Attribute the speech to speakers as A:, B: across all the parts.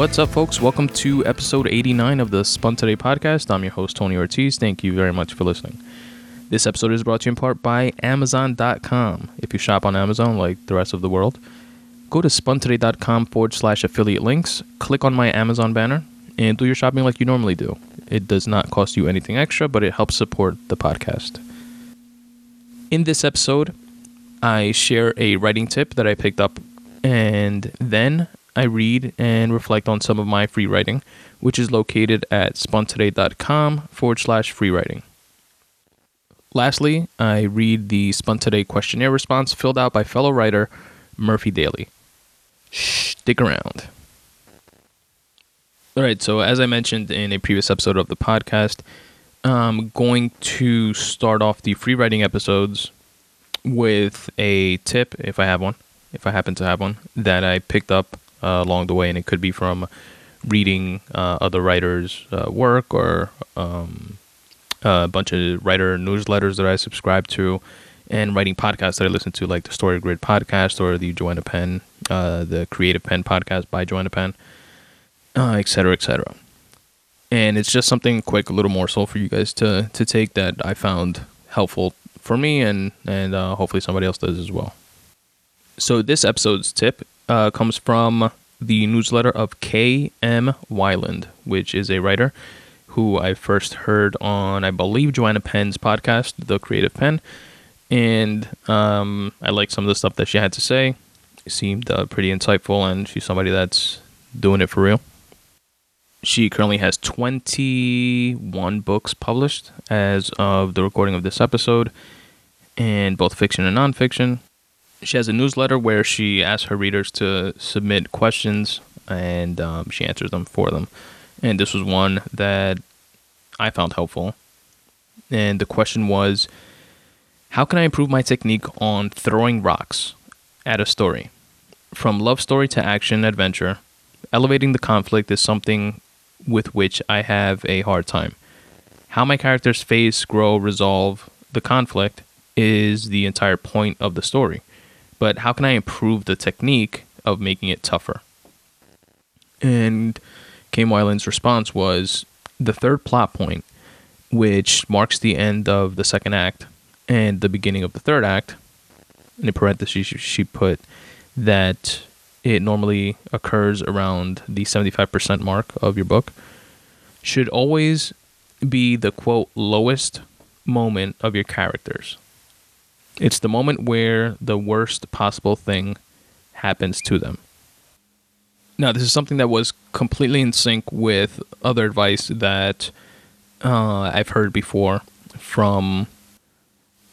A: What's up, folks? Welcome to episode 89 of the Spun Today podcast. I'm your host, Tony Ortiz. Thank you very much for listening. This episode is brought to you in part by Amazon.com. If you shop on Amazon like the rest of the world, go to spuntoday.com forward slash affiliate links, click on my Amazon banner, and do your shopping like you normally do. It does not cost you anything extra, but it helps support the podcast. In this episode, I share a writing tip that I picked up, and then I read and reflect on some of my free writing, which is located at spuntoday.com forward slash free writing. Lastly, I read the Spun Today questionnaire response filled out by fellow writer Murphy Daly. Stick around. All right, so as I mentioned in a previous episode of the podcast, I'm going to start off the free writing episodes with a tip, if I have one, if I happen to have one, that I picked up uh, along the way, and it could be from reading uh, other writers' uh, work or um, a bunch of writer newsletters that I subscribe to, and writing podcasts that I listen to, like the Story Grid podcast or the Joanna Penn, uh, the Creative Penn podcast by Joanna Penn, uh, et cetera, et cetera. And it's just something quick, a little morsel for you guys to to take that I found helpful for me, and and uh, hopefully somebody else does as well. So this episode's tip uh, comes from the newsletter of K.M. Weiland, which is a writer who I first heard on, I believe, Joanna Penn's podcast, The Creative Penn. And um, I liked some of the stuff that she had to say. It seemed uh, pretty insightful, and she's somebody that's doing it for real. She currently has 21 books published as of the recording of this episode, and both fiction and nonfiction. She has a newsletter where she asks her readers to submit questions, and um, she answers them for them. And this was one that I found helpful. And the question was How can I improve my technique on throwing rocks at a story? From love story to action adventure, elevating the conflict is something with which I have a hard time. How my characters face, grow, resolve the conflict is the entire point of the story. But how can I improve the technique of making it tougher? And K.M. Weiland's response was the third plot point, which marks the end of the second act and the beginning of the third act. In parentheses, she put that it normally occurs around the 75% mark of your book, should always be the quote lowest moment of your characters. It's the moment where the worst possible thing happens to them. Now, this is something that was completely in sync with other advice that uh, I've heard before from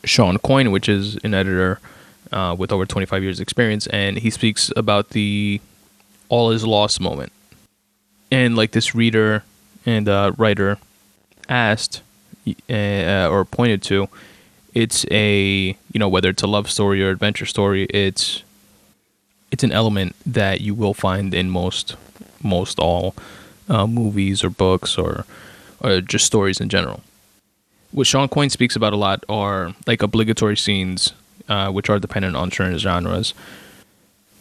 A: Shawn Coyne, which is an editor uh, with over 25 years' experience, and he speaks about the all is lost moment. And like this reader and uh, writer asked uh, or pointed to, it's a you know whether it's a love story or adventure story, it's it's an element that you will find in most most all uh, movies or books or or just stories in general. What Shawn Coyne speaks about a lot are like obligatory scenes uh, which are dependent on certain genres.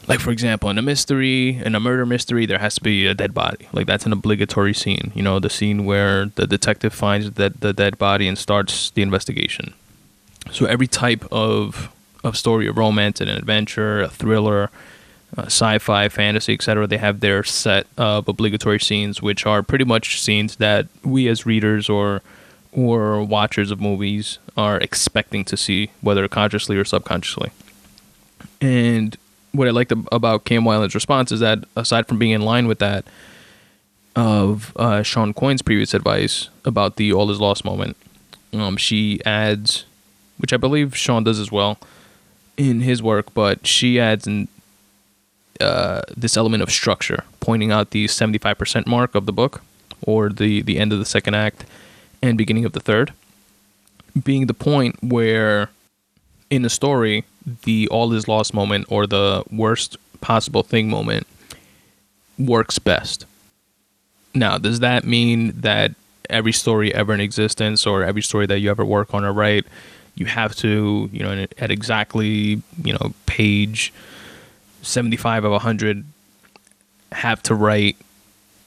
A: Like for example, in a mystery, in a murder mystery, there has to be a dead body. Like that's an obligatory scene. You know, the scene where the detective finds that the dead body and starts the investigation. So every type of of story, a romance, and an adventure, a thriller, a sci-fi, fantasy, etc., they have their set of obligatory scenes, which are pretty much scenes that we as readers or or watchers of movies are expecting to see, whether consciously or subconsciously. And what I liked about K.M. Weiland's response is that aside from being in line with that of uh, Shawn Coyne's previous advice about the all is lost moment, um, she adds, which I believe Shawn does as well in his work, but she adds in uh, this element of structure, pointing out the 75% mark of the book or the, the end of the second act and beginning of the third, being the point where in a story, the all is lost moment or the worst possible thing moment works best. Now, does that mean that every story ever in existence or every story that you ever work on or write, you have to, you know, at exactly, you know, page 75 of 100 have to write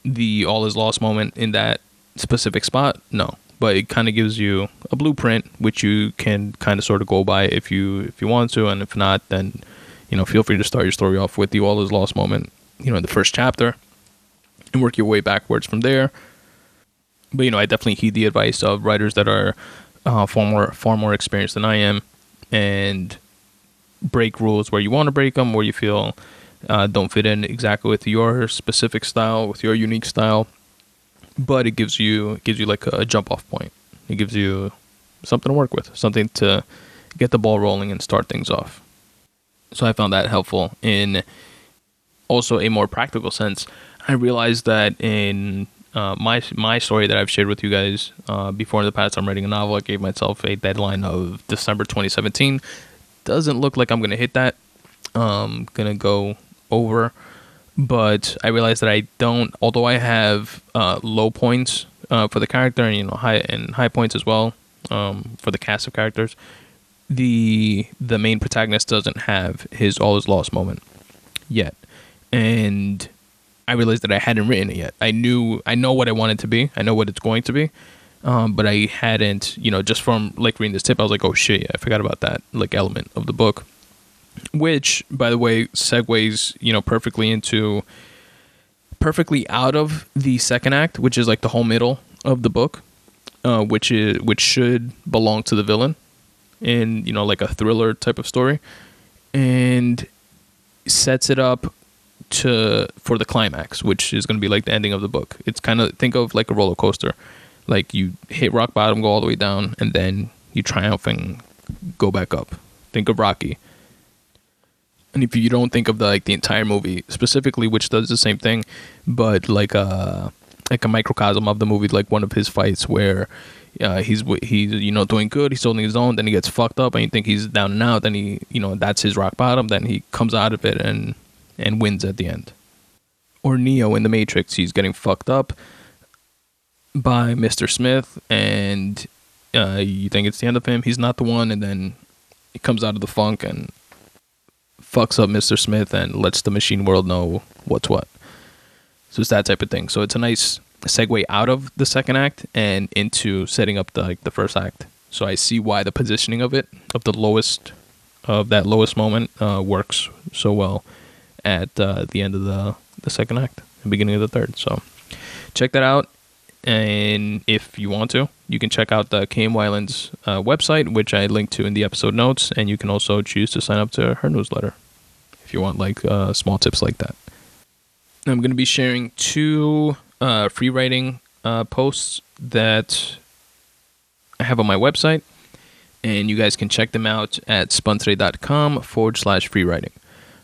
A: the all is lost moment in that specific spot, no. But it kind of gives you a blueprint which you can kind of sort of go by if you if you want to, and if not, then you know feel free to start your story off with the all is lost moment, you know, in the first chapter, and work your way backwards from there. But you know, I definitely heed the advice of writers that are uh, far more far more experienced than I am, and break rules where you want to break them, where you feel uh, don't fit in exactly with your specific style, with your unique style. But it gives you it gives you like a jump off point. It gives you something to work with, something to get the ball rolling and start things off. So I found that helpful in also a more practical sense. I realized that in uh, my my story that I've shared with you guys uh, before in the past, I'm writing a novel. I gave myself a deadline of December 2017. Doesn't look like I'm gonna hit that. Um, gonna go over, but I realized that I don't. Although I have uh, low points uh, for the character and you know high and high points as well um, for the cast of characters, the the main protagonist doesn't have his all is lost moment yet, and I realized that I hadn't written it yet. I knew I know what I wanted to be. I know what it's going to be. Um, but I hadn't, you know, just from like reading this tip, I was like, oh shit, yeah, I forgot about that like element of the book which by the way segues you know perfectly into perfectly out of the second act which is like the whole middle of the book uh, which is which should belong to the villain in you know like a thriller type of story and sets it up to for the climax which is going to be like the ending of the book. It's kind of think of like a roller coaster. Like you hit rock bottom go all the way down and then you triumph and go back up. Think of rocky. And if you don't think of the like the entire movie specifically, which does the same thing, but like a uh, like a microcosm of the movie, like one of his fights where uh, he's he's you know doing good, he's holding his own, then he gets fucked up, and you think he's down and out, then he you know that's his rock bottom, then he comes out of it and and wins at the end. Or Neo in the Matrix, he's getting fucked up by Mr. Smith, and uh, you think it's the end of him. He's not the one, and then he comes out of the funk and fucks up Mr. Smith and lets the machine world know what's what. So it's that type of thing. So it's a nice segue out of the second act and into setting up the like the first act. So I see why the positioning of it of the lowest of that lowest moment uh, works so well at uh, the end of the the second act, the beginning of the third. So check that out. And if you want to, you can check out the KM Weiland's uh, website, which I linked to in the episode notes, and you can also choose to sign up to her newsletter if you want like uh, small tips like that. I'm going to be sharing two uh, free writing uh, posts that I have on my website, and you guys can check them out at spuntoday.com forward slash free writing.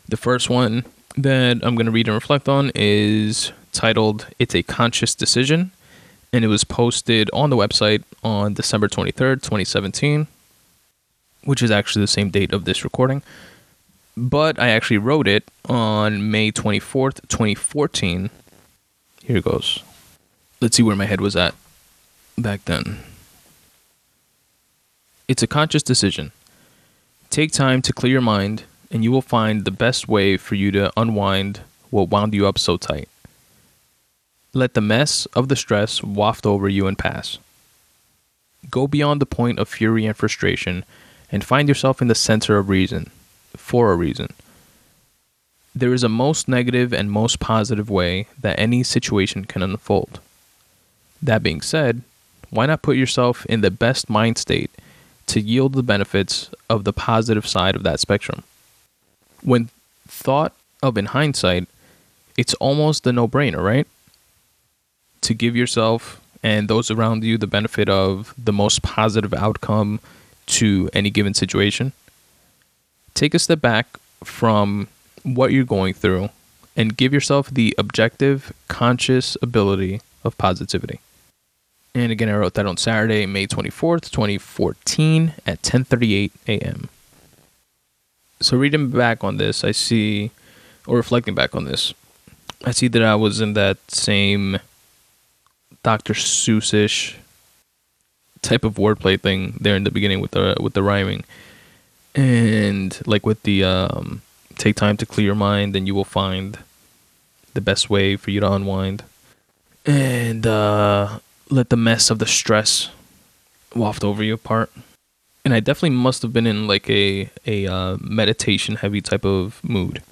A: The first one that I'm going to read and reflect on is titled It's a Conscious Decision and it was posted on the website on December 23rd, 2017, which is actually the same date of this recording. But I actually wrote it on May 24th, 2014. Here it goes. Let's see where my head was at back then. It's a conscious decision. Take time to clear your mind, and you will find the best way for you to unwind what wound you up so tight. Let the mess of the stress waft over you and pass. Go beyond the point of fury and frustration and find yourself in the center of reason, for a reason. There is a most negative and most positive way that any situation can unfold. That being said, why not put yourself in the best mind state to yield the benefits of the positive side of that spectrum? When thought of in hindsight, it's almost a no brainer, right? to give yourself and those around you the benefit of the most positive outcome to any given situation. Take a step back from what you're going through and give yourself the objective, conscious ability of positivity. And again, I wrote that on Saturday, May 24th, 2014 at 10:38 a.m. So reading back on this, I see or reflecting back on this, I see that I was in that same Dr. Seussish type of wordplay thing there in the beginning with the with the rhyming, and like with the um, take time to clear your mind, and you will find the best way for you to unwind. and uh, let the mess of the stress waft over you apart. And I definitely must have been in like a a uh, meditation heavy type of mood.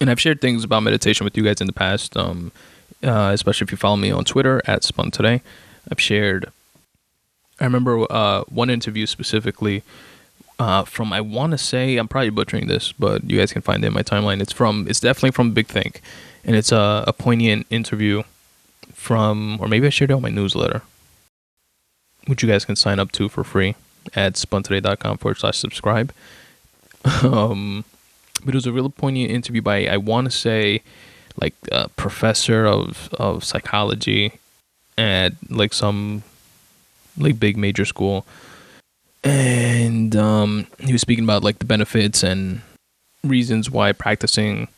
A: And I've shared things about meditation with you guys in the past, um, uh, especially if you follow me on Twitter at Spun Today. I've shared. I remember uh, one interview specifically uh, from I want to say I'm probably butchering this, but you guys can find it in my timeline. It's from it's definitely from Big Think, and it's a, a poignant interview from, or maybe I shared it on my newsletter, which you guys can sign up to for free at spuntoday.com forward slash subscribe. um, but it was a real poignant interview by, I want to say, like a professor of, of psychology at like some like big major school. And um, he was speaking about like the benefits and reasons why practicing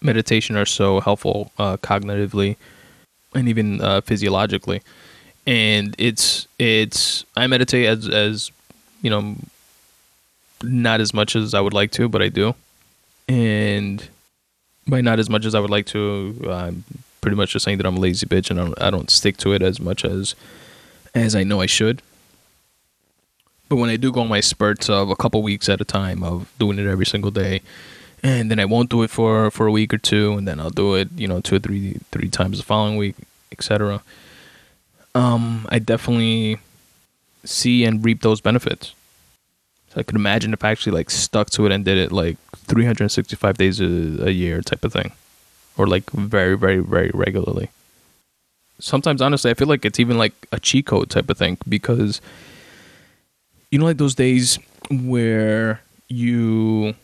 A: meditation are so helpful uh, cognitively and even uh, physiologically. And it's it's I meditate as as you know not as much as I would like to, but I do. And by not as much as I would like to, I'm pretty much just saying that I'm a lazy bitch and I don't, I don't stick to it as much as as I know I should. But when I do go on my spurts of a couple weeks at a time of doing it every single day, and then I won't do it for for a week or two, and then I'll do it, you know, two or three three times the following week, etc. Um, I definitely see and reap those benefits. So I could imagine if I actually like stuck to it and did it like 365 days a, a year type of thing, or like very very very regularly. Sometimes honestly, I feel like it's even like a cheat code type of thing because you know like those days where you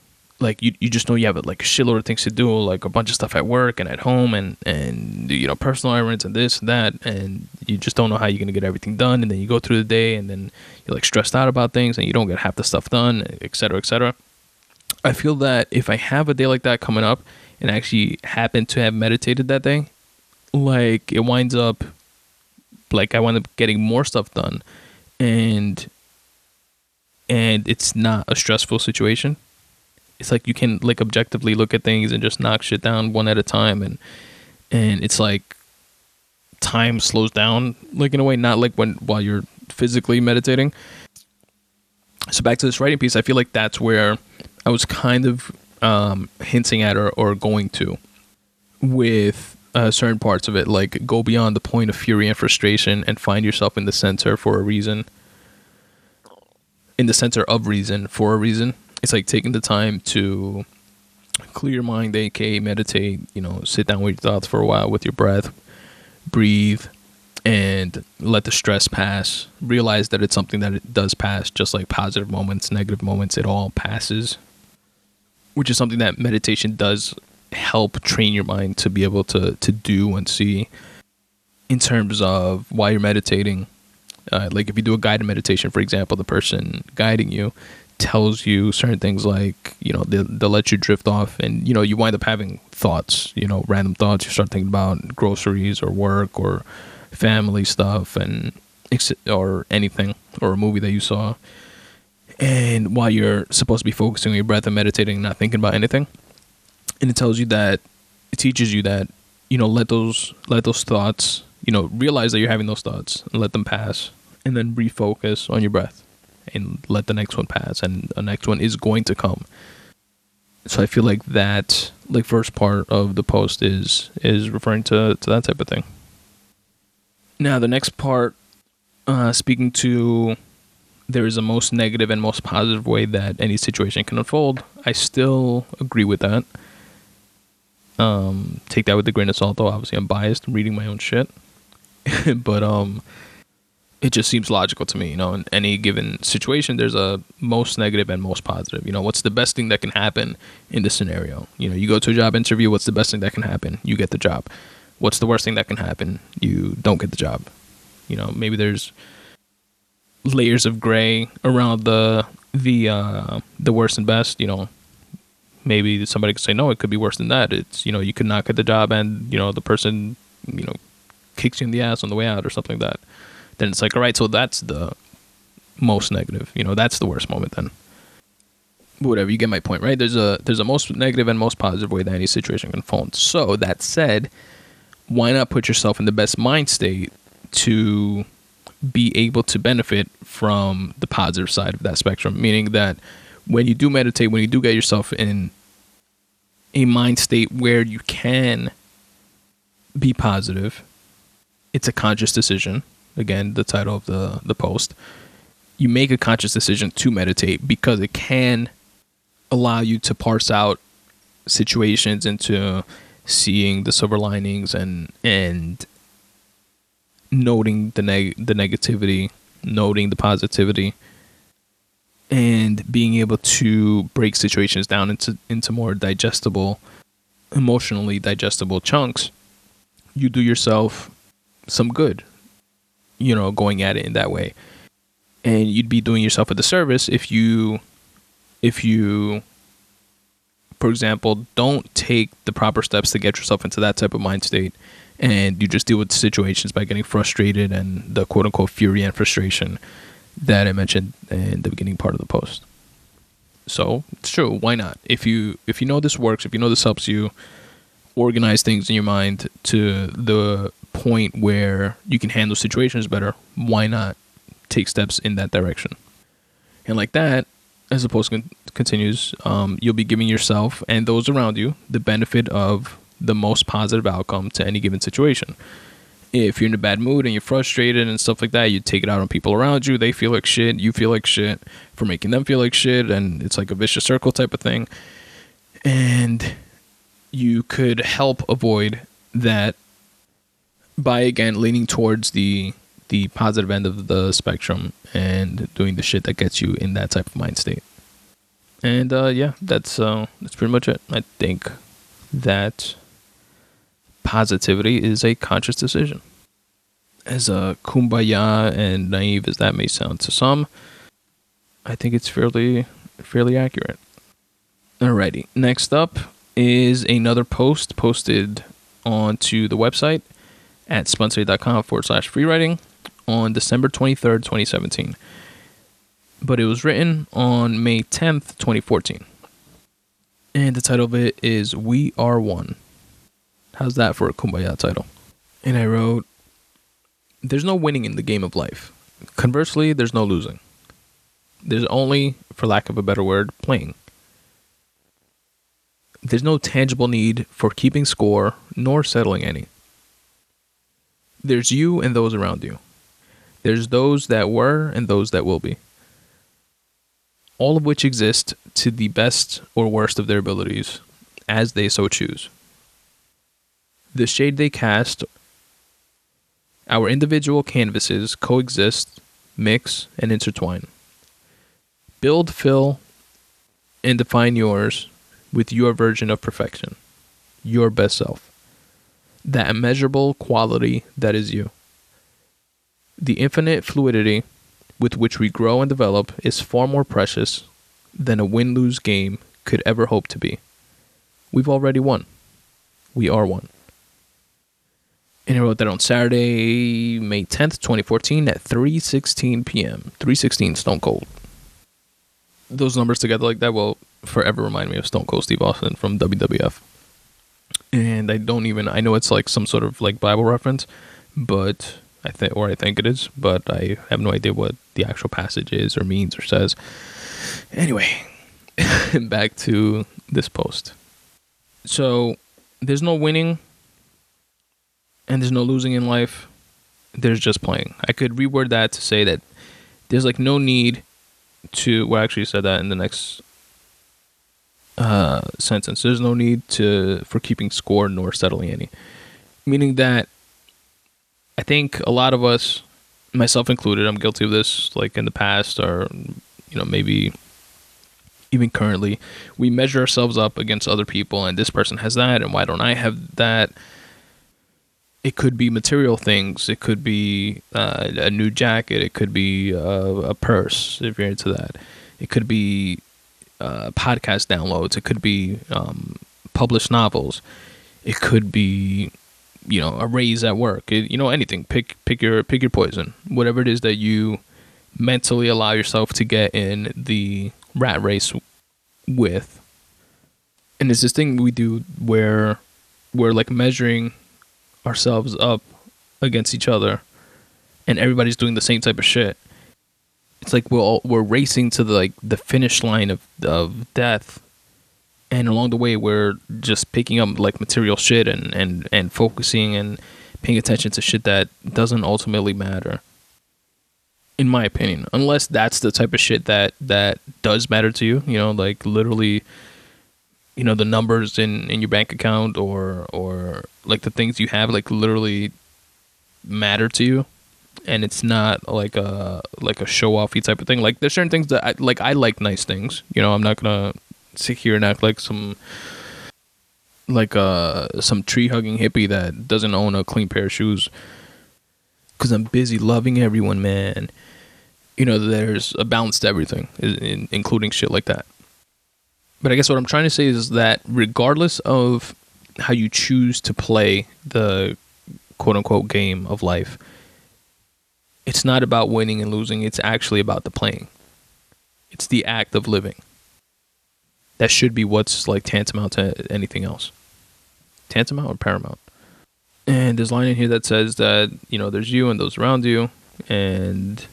A: like you, you just know you have like a shitload of things to do, like a bunch of stuff at work and at home and and you know personal errands and this and that, and you just don't know how you're gonna get everything done. And then you go through the day and then you're like stressed out about things and you don't get half the stuff done, etc., etc. I feel that if I have a day like that coming up and actually happen to have meditated that day, like it winds up like I wind up getting more stuff done, and and it's not a stressful situation it's like you can like objectively look at things and just knock shit down one at a time and and it's like time slows down like in a way not like when while you're physically meditating. So back to this writing piece i feel like that's where i was kind of um, hinting at or, or going to with uh, certain parts of it like go beyond the point of fury and frustration and find yourself in the center for a reason. In the center of reason for a reason it's like taking the time to clear your mind, aka meditate, you know, sit down with your thoughts for a while with your breath, breathe, and let the stress pass. Realize that it's something that it does pass, just like positive moments, negative moments, it all passes. Which is something that meditation does help train your mind to be able to to do and see in terms of why you're meditating. Uh, like if you do a guided meditation, for example, the person guiding you tells you certain things like you know they'll, they'll let you drift off and you know you wind up having thoughts you know random thoughts. You start thinking about groceries or work or family stuff and or anything or a movie that you saw. And while you're supposed to be focusing on your breath and meditating not thinking about anything and it tells you that it teaches you that you know let those let those thoughts you know realize that you're having those thoughts and let them pass and then refocus on your breath and let the next one pass and the next one is going to come. So i feel like that like first part of the post is is referring to to that type of thing. Now the next part uh speaking to there is a most negative and most positive way that any situation can unfold i still agree with that. Um take that with a grain of salt though. Obviously i'm biased I'm reading my own shit. But um it just seems logical to me. You know, in any given situation, there's a most negative and most positive. You know, what's the best thing that can happen in this scenario? You know, you go to a job interview. What's the best thing that can happen? You get the job. What's the worst thing that can happen? You don't get the job. You know, maybe there's layers of gray around the the uh, the worst and best. You know, maybe somebody could say no, it could be worse than that. It's you know, you could not get the job, and you know, the person you know kicks you in the ass on the way out or something like that then it's like, all right, so that's the most negative. You know, that's the worst moment then. Whatever, you get my point, right? There's a there's a most negative and most positive way that any situation can unfold. So that said, why not put yourself in the best mind state to be able to benefit from the positive side of that spectrum? Meaning that when you do meditate, when you do get yourself in a mind state where you can be positive, it's a conscious decision. Again, the title of the, the post. You make a conscious decision to meditate because it can allow you to parse out situations into seeing the silver linings and and noting the neg- the negativity, noting the positivity, and being able to break situations down into into more digestible, emotionally digestible chunks. You do yourself some good, you know, going at it in that way, and you'd be doing yourself a disservice if you if you for example, don't take the proper steps to get yourself into that type of mind state and you just deal with situations by getting frustrated and the quote unquote fury and frustration that I mentioned in the beginning part of the post. So it's true. Why not? If you if you know this works, if you know this helps you organize things in your mind to the point where you can handle situations better, why not take steps in that direction? And like that, as the post con- continues, um, you'll be giving yourself and those around you the benefit of the most positive outcome to any given situation. If you're in a bad mood and you're frustrated and stuff like that, you take it out on people around you. They feel like shit. You feel like shit for making them feel like shit. And it's like a vicious circle type of thing. And you could help avoid that by, again, leaning towards the the positive end of the spectrum and doing the shit that gets you in that type of mind state. And uh, yeah, that's uh, that's pretty much it. I think that positivity is a conscious decision. As a kumbaya and naive as that may sound to some, I think it's fairly fairly accurate. Alrighty, next up is another post posted onto the website at spuntoday.com forward slash free writing on December 23rd, 2017. But it was written on May 10th, 2014. And the title of it is We Are One. How's that for a kumbaya title? And I wrote, There's no winning in the game of life. Conversely, there's no losing. There's only, for lack of a better word, playing. There's no tangible need for keeping score nor settling any. There's you and those around you. There's those that were and those that will be. All of which exist to the best or worst of their abilities, as they so choose. The shade they cast, our individual canvases coexist, mix, and intertwine. Build, fill, and define yours with your version of perfection, your best self, that immeasurable quality that is you. The infinite fluidity with which we grow and develop is far more precious than a win lose game could ever hope to be. We've already won. We are one. And I wrote that on Saturday, May 10th, 2014 at 3:16 p.m. 3:16 Stone Cold. Those numbers together like that will forever remind me of Stone Cold Steve Austin from WWF. And I don't even I know it's like some sort of like Bible reference, but I think, or I think it is, but I have no idea what the actual passage is or means or says. Anyway, back to this post. So there's no winning and there's no losing in life. There's just playing. I could reword that to say that there's like no need to. Well, I actually said that in the next uh, sentence. There's no need to for keeping score nor settling any, meaning that I think a lot of us, myself included, I'm guilty of this, like in the past or, you know, maybe even currently, we measure ourselves up against other people and this person has that and why don't I have that? It could be material things. It could be uh, a new jacket. It could be a, a purse if you're into that. It could be uh, podcast downloads. It could be um, published novels. It could be you know a raise at work. It, you know anything. Pick pick your pick your poison. Whatever it is that you mentally allow yourself to get in the rat race with. And it's this thing we do where we're like measuring ourselves up against each other and everybody's doing the same type of shit it's like we're all, we're racing to the like the finish line of of death. And along the way we're just picking up like material shit and and and focusing and paying attention to shit that doesn't ultimately matter. In my opinion unless that's the type of shit that that does matter to you you know like literally you know the numbers in in your bank account or or like the things you have like literally matter to you and it's not like a like a show offy type of thing. Like there's certain things that I like I like nice things. You know I'm not gonna sit here and act like some like uh some tree hugging hippie that doesn't own a clean pair of shoes. Because I'm busy loving everyone man. You know there's a balance to everything including shit like that. But I guess what I'm trying to say is that regardless of how you choose to play the quote unquote game of life, it's not about winning and losing. It's actually about the playing. It's the act of living. That should be what's like tantamount to anything else. Tantamount or paramount. And there's a line in here that says that, you know, there's you and those around you, and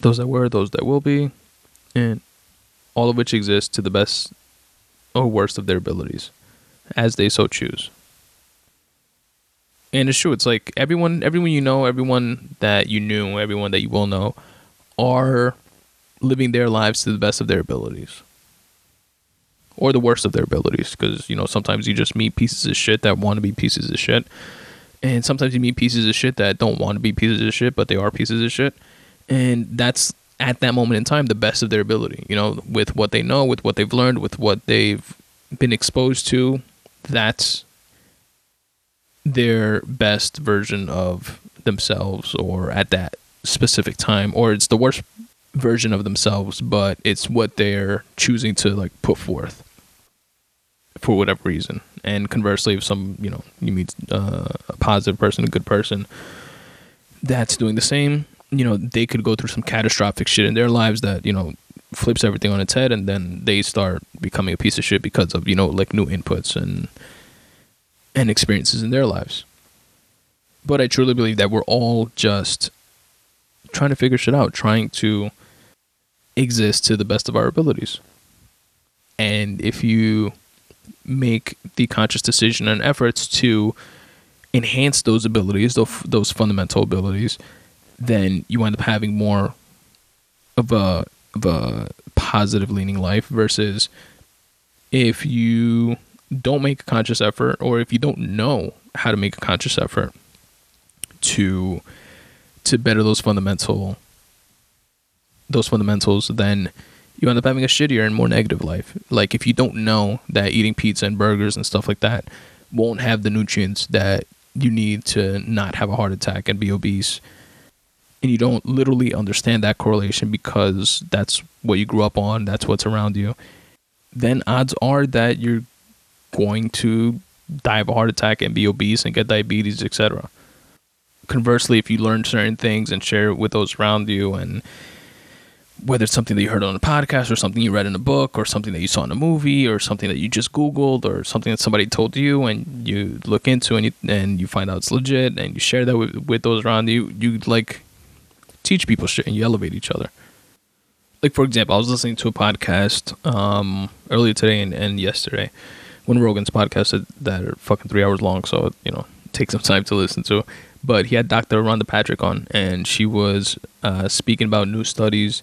A: those that were, those that will be, and all of which exist to the best or worst of their abilities, as they so choose. And it's true. It's like everyone, everyone you know, everyone that you knew, everyone that you will know, are living their lives to the best of their abilities, or the worst of their abilities. Because you know sometimes you just meet pieces of shit that want to be pieces of shit, and sometimes you meet pieces of shit that don't want to be pieces of shit, but they are pieces of shit, and that's at that moment in time the best of their ability you know with what they know with what they've learned with what they've been exposed to that's their best version of themselves or at that specific time or it's the worst version of themselves but it's what they're choosing to like put forth for whatever reason. And conversely if some you know you meet uh, a positive person a good person that's doing the same you know they could go through some catastrophic shit in their lives that you know flips everything on its head and then they start becoming a piece of shit because of you know like new inputs and and experiences in their lives. But i truly believe that we're all just trying to figure shit out trying to exist to the best of our abilities. And if you make the conscious decision and efforts to enhance those abilities those, fundamental abilities then you end up having more of a of a positive leaning life versus if you don't make a conscious effort or if you don't know how to make a conscious effort to to better those fundamental those fundamentals then you end up having a shittier and more negative life. Like if you don't know that eating pizza and burgers and stuff like that won't have the nutrients that you need to not have a heart attack and be obese and you don't literally understand that correlation because that's what you grew up on, that's what's around you, then odds are that you're going to die of a heart attack and be obese and get diabetes, etc. Conversely, if you learn certain things and share it with those around you, and whether it's something that you heard on a podcast or something you read in a book or something that you saw in a movie or something that you just googled or something that somebody told you and you look into and you and you find out it's legit and you share that with, with those around you you like teach people shit and you elevate each other. Like for example, I was listening to a podcast um, earlier today and, and yesterday, of Rogan's podcast that are fucking three hours long, so you know take some time to listen to. But he had Dr. Rhonda Patrick on, and she was uh, speaking about new studies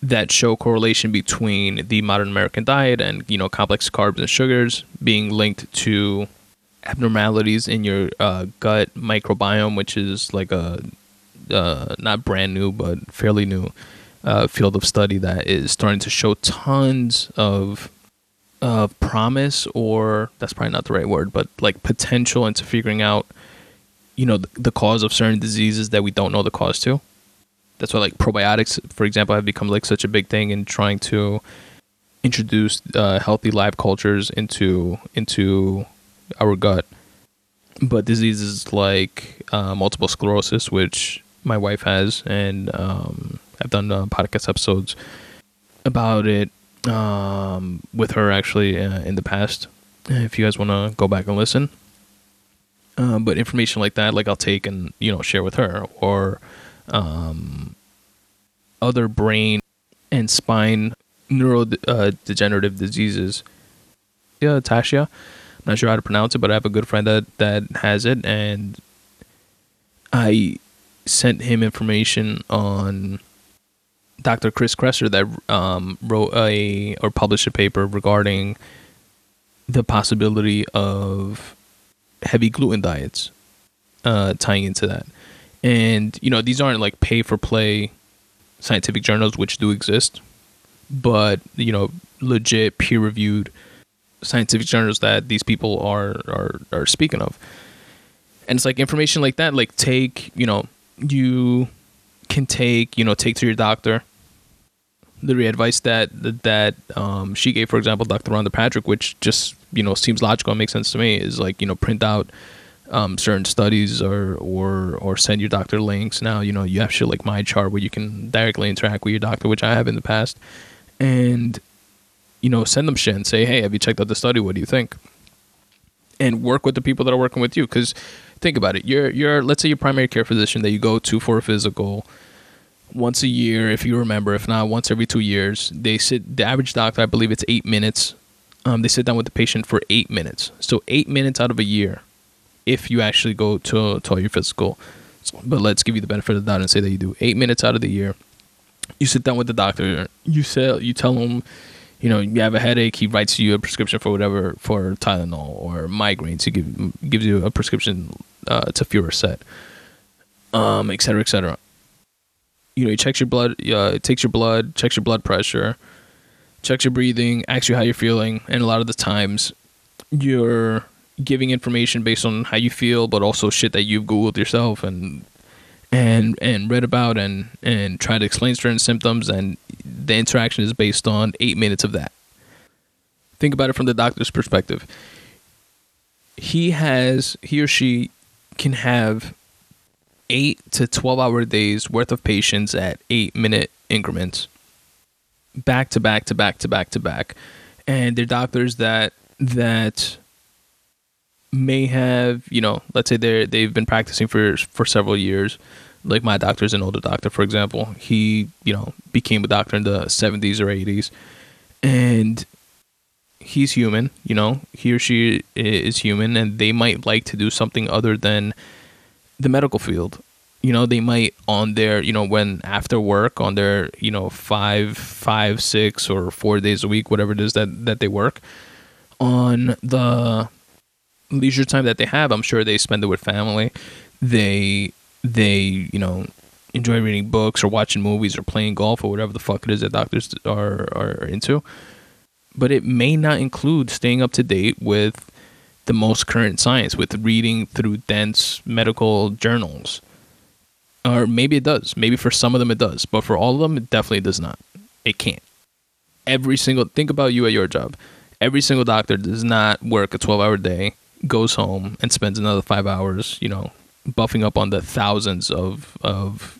A: that show correlation between the modern American diet and you know complex carbs and sugars being linked to abnormalities in your uh, gut microbiome, which is like a uh, not brand new but fairly new uh, field of study that is starting to show tons of uh, promise or that's probably not the right word but like potential into figuring out you know the, the cause of certain diseases that we don't know the cause to? That's why like probiotics for example have become like such a big thing in trying to introduce uh, healthy live cultures into into our gut. But diseases like uh, multiple sclerosis which my wife has, and um, I've done uh, podcast episodes about it um, with her actually uh, in the past. If you guys want to go back and listen, Um, but information like that, like I'll take and you know share with her, or um, other brain and spine neurodegenerative uh, diseases. Ataxia. Not sure how to pronounce it, but I have a good friend that that has it, and I sent him information on Dr. Chris Kresser that um, wrote a or published a paper regarding the possibility of heavy gluten diets uh, tying into that. And you know, these aren't like pay for play scientific journals, which do exist, but you know, legit peer reviewed scientific journals that these people are are are speaking of. And it's like information like that, like take you know, you can take you know take to your doctor the advice that that um, she gave, for example, Dr. Rhonda Patrick, which just you know seems logical and makes sense to me, is like you know print out um, certain studies or or or send your doctor links. Now you know you have shit like MyChart where you can directly interact with your doctor, which I have in the past, and you know send them shit and say, hey, have you checked out the study? What do you think? And work with the people that are working with you, because think about it. You're you're let's say your primary care physician that you go to for a physical once a year, if you remember. If not, once every two years. They sit. The average doctor, I believe, it's eight minutes. Um, they sit down with the patient for eight minutes. So eight minutes out of a year, if you actually go to to your physical. But let's give you the benefit of the doubt and say that you do eight minutes out of the year. You sit down with the doctor. You say you tell him, you know, you have a headache. He writes you a prescription for whatever for Tylenol or migraines. He give, gives you a prescription uh, to Fioricet, um, et cetera, et cetera you know, he checks your blood, uh, it takes your blood, checks your blood pressure, checks your breathing, asks you how you're feeling, and a lot of the times you're giving information based on how you feel, but also shit that you've googled yourself and and and read about and and try to explain certain symptoms, and the interaction is based on eight minutes of that. Think about it from the doctor's perspective. He has he or she can have eight to 12 hour days worth of patients at eight minute increments, back to back to back to back to back. And they're doctors that, that, may have you know let's say they're they've been practicing for for several years. Like my doctor's an older doctor for example. He you know became a doctor in the 70s or 80s and he's human you know he or she is human and they might like to do something other than the medical field. You know they might on their you know when after work on their you know five five six or four days a week whatever it is that that they work on the leisure time that they have i'm sure they spend it with family. They they you know enjoy reading books or watching movies or playing golf or whatever the fuck it is that doctors are are into but it may not include staying up to date with the most current science with reading through dense medical journals. Or maybe it does. Maybe for some of them it does. But for all of them, it definitely does not. It can't. Every single, think about you at your job. Every single doctor does not work a 12 hour day, goes home, and spends another five hours, you know, buffing up on the thousands of, of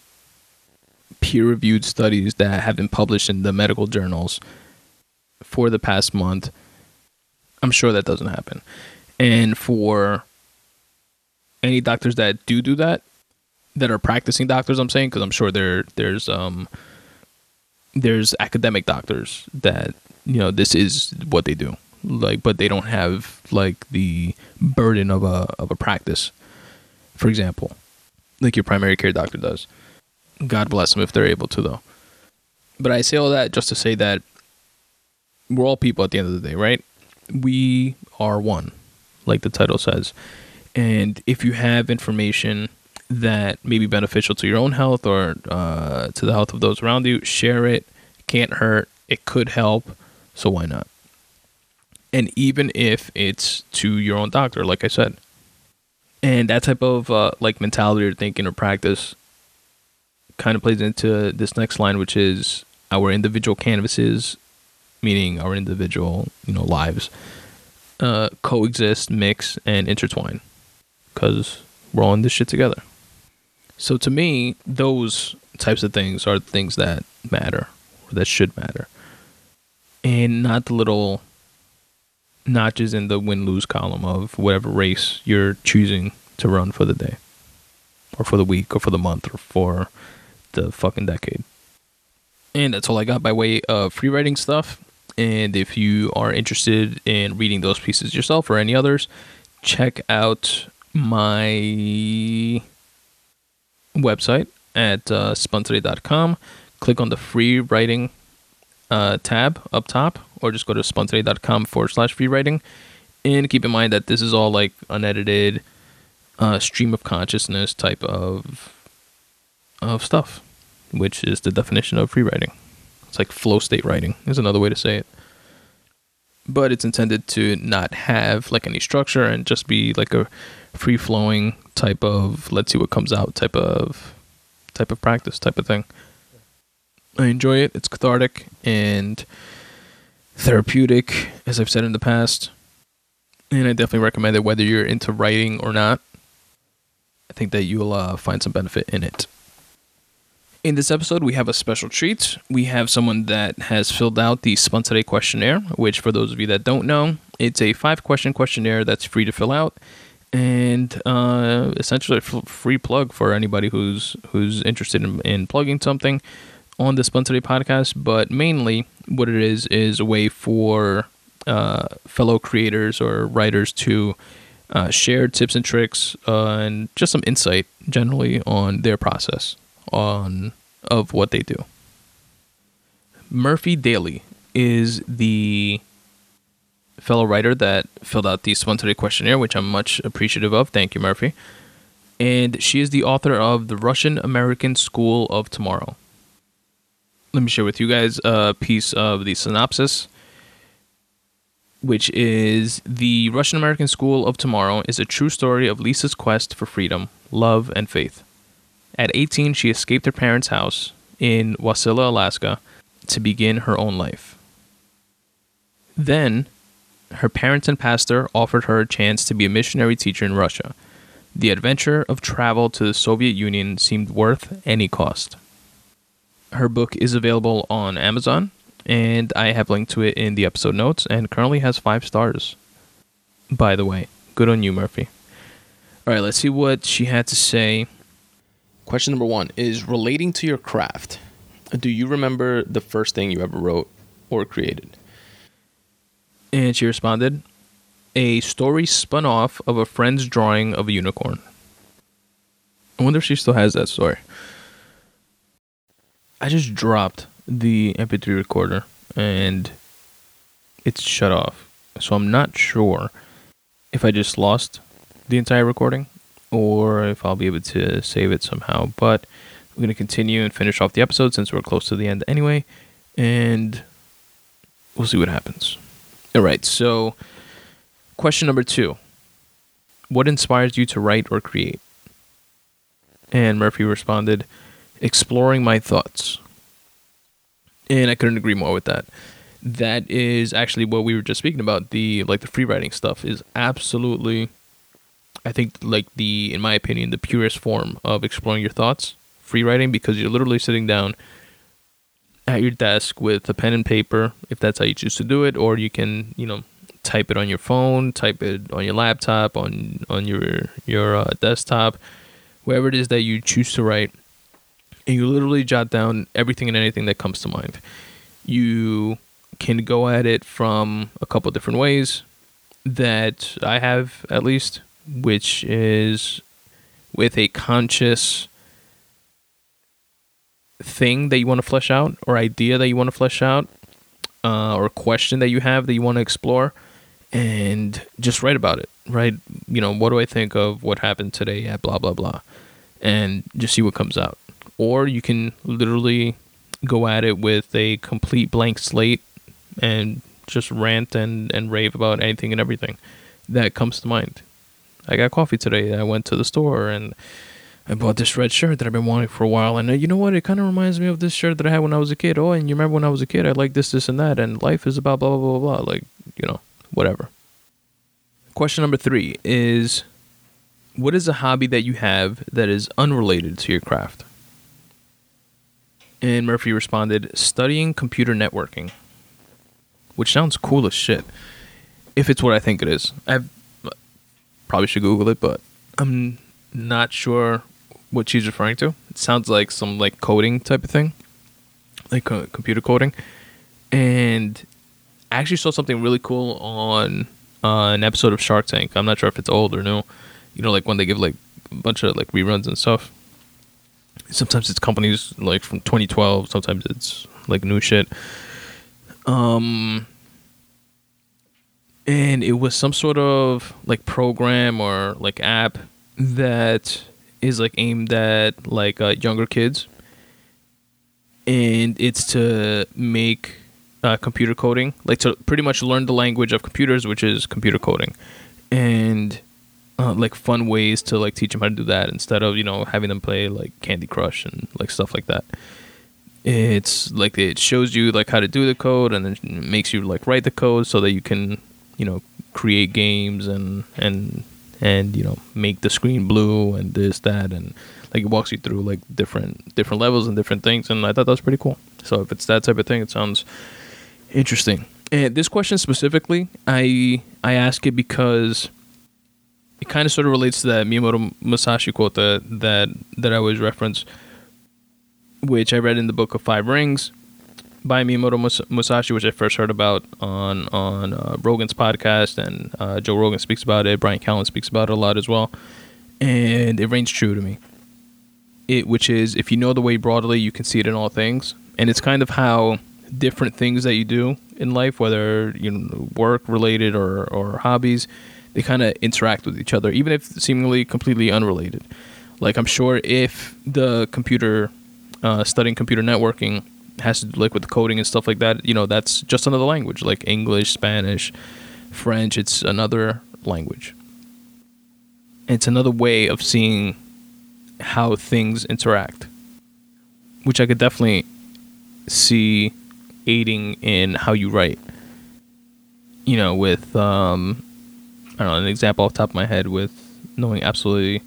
A: peer reviewed studies that have been published in the medical journals for the past month. I'm sure that doesn't happen. And for any doctors that do do that, that are practicing doctors, I'm saying, because I'm sure there there's um there's academic doctors that you know this is what they do, like, but they don't have like the burden of a of a practice. For example, like your primary care doctor does. God bless them if they're able to, though. But I say all that just to say that we're all people at the end of the day, right? We are one like the title says. And if you have information that may be beneficial to your own health or uh, to the health of those around you, share it. Can't hurt. It could help. So why not? And even if it's to your own doctor, like I said, and that type of uh, like mentality or thinking or practice kind of plays into this next line, which is our individual canvases, meaning our individual you know lives uh, coexist, mix, and intertwine because we're all in this shit together. So to me, those types of things are things that matter or that should matter, and not the little notches in the win lose column of whatever race you're choosing to run for the day, or for the week, or for the month, or for the fucking decade. And that's all I got by way of free writing stuff. And if you are interested in reading those pieces yourself or any others, check out my website at uh. Click on the free writing uh, tab up top, or just go to spuntoday.com forward slash free writing. And keep in mind that this is all like unedited uh, stream of consciousness type of of stuff, which is the definition of free writing. It's like flow state writing is another way to say it. But it's intended to not have like any structure and just be like a free flowing type of let's see what comes out type of type of practice type of thing. I enjoy it. It's cathartic and therapeutic, as I've said in the past. And I definitely recommend it whether you're into writing or not. I think that you'll uh, find some benefit in it. In this episode, we have a special treat. We have someone that has filled out the Today questionnaire, which, for those of you that don't know, it's a five question questionnaire that's free to fill out and uh, essentially a free plug for anybody who's who's interested in, in plugging something on the Today podcast. But mainly, what it is is a way for uh, fellow creators or writers to uh, share tips and tricks uh, and just some insight generally on their process on of what they do. Murphy Daly is the fellow writer that filled out the Today questionnaire, which I'm much appreciative of. Thank you, Murphy. And she is the author of The Russian American School of Tomorrow. Let me share with you guys a piece of the synopsis, which is The Russian American School of Tomorrow is a true story of Lisa's quest for freedom, love, and faith. At 18, she escaped her parents' house in Wasilla, Alaska, to begin her own life. Then, her parents and pastor offered her a chance to be a missionary teacher in Russia. The adventure of travel to the Soviet Union seemed worth any cost. Her book is available on Amazon, and I have linked to it in the episode notes, and currently has five stars. By the way, good on you, Murphy. All right, let's see what she had to say. Question number one is relating to your craft. Do you remember the first thing you ever wrote or created? And she responded, A story spun off of a friend's drawing of a unicorn. I wonder if she still has that story. I just dropped the MP3 recorder and it's shut off. So I'm not sure if I just lost the entire recording or if I'll be able to save it somehow. But we're going to continue and finish off the episode since we're close to the end anyway. And we'll see what happens. All right. So, question number two What inspires you to write or create? And Murphy responded, Exploring my thoughts. And I couldn't agree more with that. That is actually what we were just speaking about. The like the free writing stuff is absolutely I think like the in my opinion, the purest form of exploring your thoughts, free writing, because you're literally sitting down at your desk with a pen and paper, if that's how you choose to do it, or you can, you know, type it on your phone, type it on your laptop, on on your your uh, desktop, wherever it is that you choose to write, and you literally jot down everything and anything that comes to mind. You can go at it from a couple different ways that I have at least, which is with a conscious thing that you want to flesh out or idea that you want to flesh out uh, or question that you have that you want to explore and just write about it right? You know what do i think of what happened today at blah blah blah and just see what comes out. Or you can literally go at it with a complete blank slate and just rant and, and rave about anything and everything that comes to mind i got coffee today i went to the store and I bought this red shirt that I've been wanting for a while, and uh, you know what? It kind of reminds me of this shirt that I had when I was a kid. Oh, and you remember when I was a kid? I like this, this, and that, and life is about blah blah blah blah. Like you know, whatever. Question number three is, what is a hobby that you have that is unrelated to your craft? And Murphy responded, studying computer networking, which sounds cool as shit. If it's what I think it is, I probably should Google it, but I'm not sure what she's referring to. It sounds like some like coding type of thing, like uh, computer coding. And I actually saw something really cool on uh, an episode of Shark Tank. I'm not sure if it's old or new. You know, like when they give like a bunch of like reruns and stuff. Sometimes it's companies like from 2012. Sometimes it's like new shit. Um, and it was some sort of like program or like app that is like aimed at like uh, younger kids, and it's to make uh, computer coding, like to pretty much learn the language of computers, which is computer coding, and uh, like fun ways to like teach them how to do that instead of you know having them play like Candy Crush and like stuff like that. It's like it shows you like how to do the code and then makes you like write the code so that you can you know create games and and and you know make the screen blue and this that and like it walks you through like different different levels and different things and I thought that was pretty cool. So if it's that type of thing, it sounds interesting. And this question specifically, I I ask it because it kind of sort of relates to that Miyamoto Musashi quote that that that I always reference, which I read in the book of Five Rings by Miyamoto Musashi, which I first heard about on on uh, Rogan's podcast, and uh, Joe Rogan speaks about it. Bryan Callen speaks about it a lot as well, and it rings true to me. It, which is, if you know the way broadly, you can see it in all things, and it's kind of how different things that you do in life, whether you know work related or or hobbies, they kind of interact with each other, even if seemingly completely unrelated. Like I'm sure if the computer uh, studying computer networking has to do like with coding and stuff like that, you know, that's just another language, like English, Spanish, French. It's another language. It's another way of seeing how things interact, which I could definitely see aiding in how you write. You know, with um, I don't know, an example off the top of my head with knowing absolutely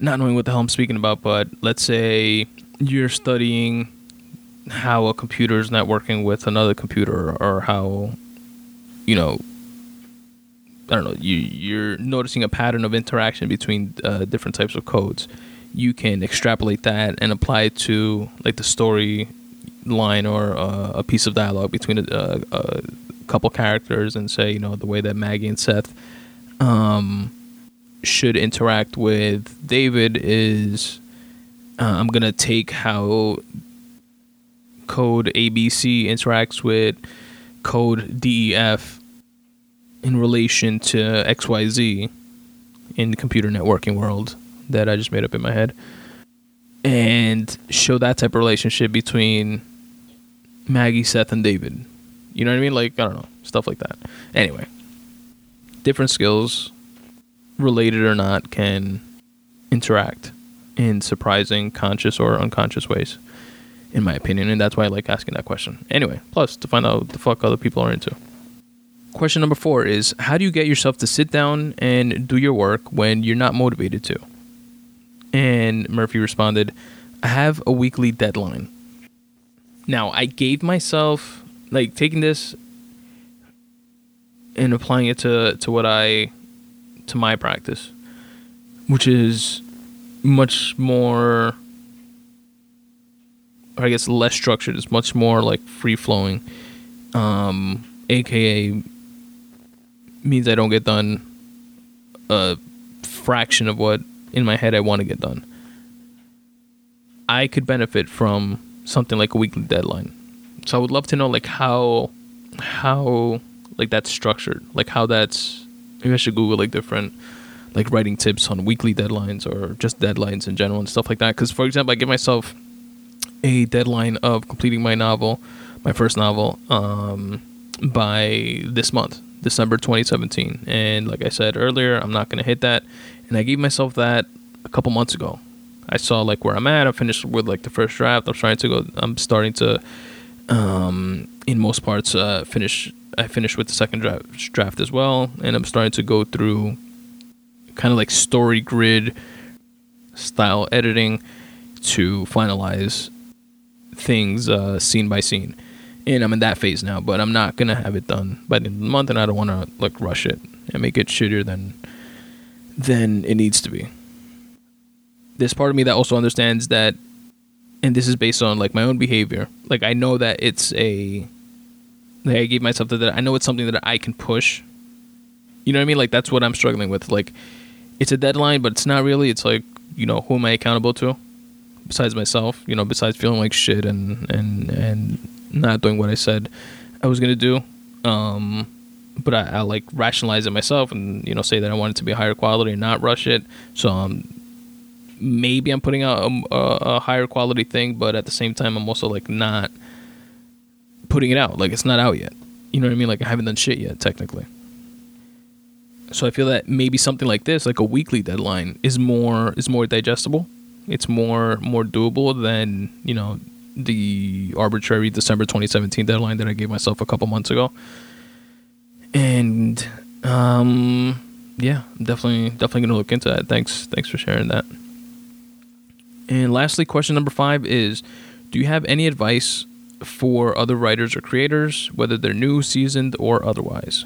A: not knowing what the hell I'm speaking about, but let's say you're studying how a computer is networking with another computer or how you know I don't know you you're noticing a pattern of interaction between uh, different types of codes. You can extrapolate that and apply it to like the story line or uh, a piece of dialogue between a, a, couple characters and say you know the way that Maggie and Seth um, should interact with David is uh, I'm gonna take how code ABC interacts with code DEF in relation to XYZ in the computer networking world that I just made up in my head and show that type of relationship between Maggie, Seth, and David. You know what I mean? Like, I don't know, stuff like that. Anyway, different skills, related or not, can interact in surprising, conscious, or unconscious ways in my opinion, and that's why I like asking that question. Anyway, plus to find out what the fuck other people are into. Question number four is How do you get yourself to sit down and do your work when you're not motivated to? And Murphy responded, I have a weekly deadline. Now, I gave myself, like, taking this and applying it to, to what I, to my practice, which is much more or I guess less structured. It's much more like free flowing. Um, AKA means I don't get done a fraction of what in my head I want to get done. I could benefit from something like a weekly deadline. So I would love to know like how how like that's structured. Like how that's maybe I should Google like different like writing tips on weekly deadlines or just deadlines in general and stuff like that. Because for example, I give myself a deadline of completing my novel, my first novel, um, by this month, December 2017. And like I said earlier, I'm not going to hit that. And I gave myself that a couple months ago. I saw like where I'm at. I finished with like the first draft. I'm trying to go. I'm starting to, um, in most parts, uh, finish. I finished with the second draft, draft as well, and I'm starting to go through kind of like story grid style editing to finalize things uh, scene by scene. And I'm in that phase now, but I'm not gonna have it done by the month, and I don't want to like rush it and make it shittier than than it needs to be. There's part of me that also understands that, and this is based on like my own behavior. Like I know that it's a, like I gave myself that I know it's something that I can push. You know what I mean? Like that's what I'm struggling with. Like it's a deadline, but it's not really. It's like you know who am I accountable to? Besides myself, you know, besides feeling like shit and and and not doing what I said I was gonna do. Um, but I, I like rationalize it myself and you know say that I want it to be higher quality and not rush it. So um, maybe I'm putting out a, a, a higher quality thing, but at the same time I'm also like not putting it out. Like it's not out yet. You know what I mean? Like I haven't done shit yet technically. So I feel that maybe something like this, like a weekly deadline, is more is more digestible. It's more more doable than you know the arbitrary December 2017 deadline that I gave myself a couple months ago and um, yeah, I'm definitely definitely gonna look into that. Thanks, thanks for sharing that. And lastly, question number five is: Do you have any advice for other writers or creators, whether they're new, seasoned, or otherwise?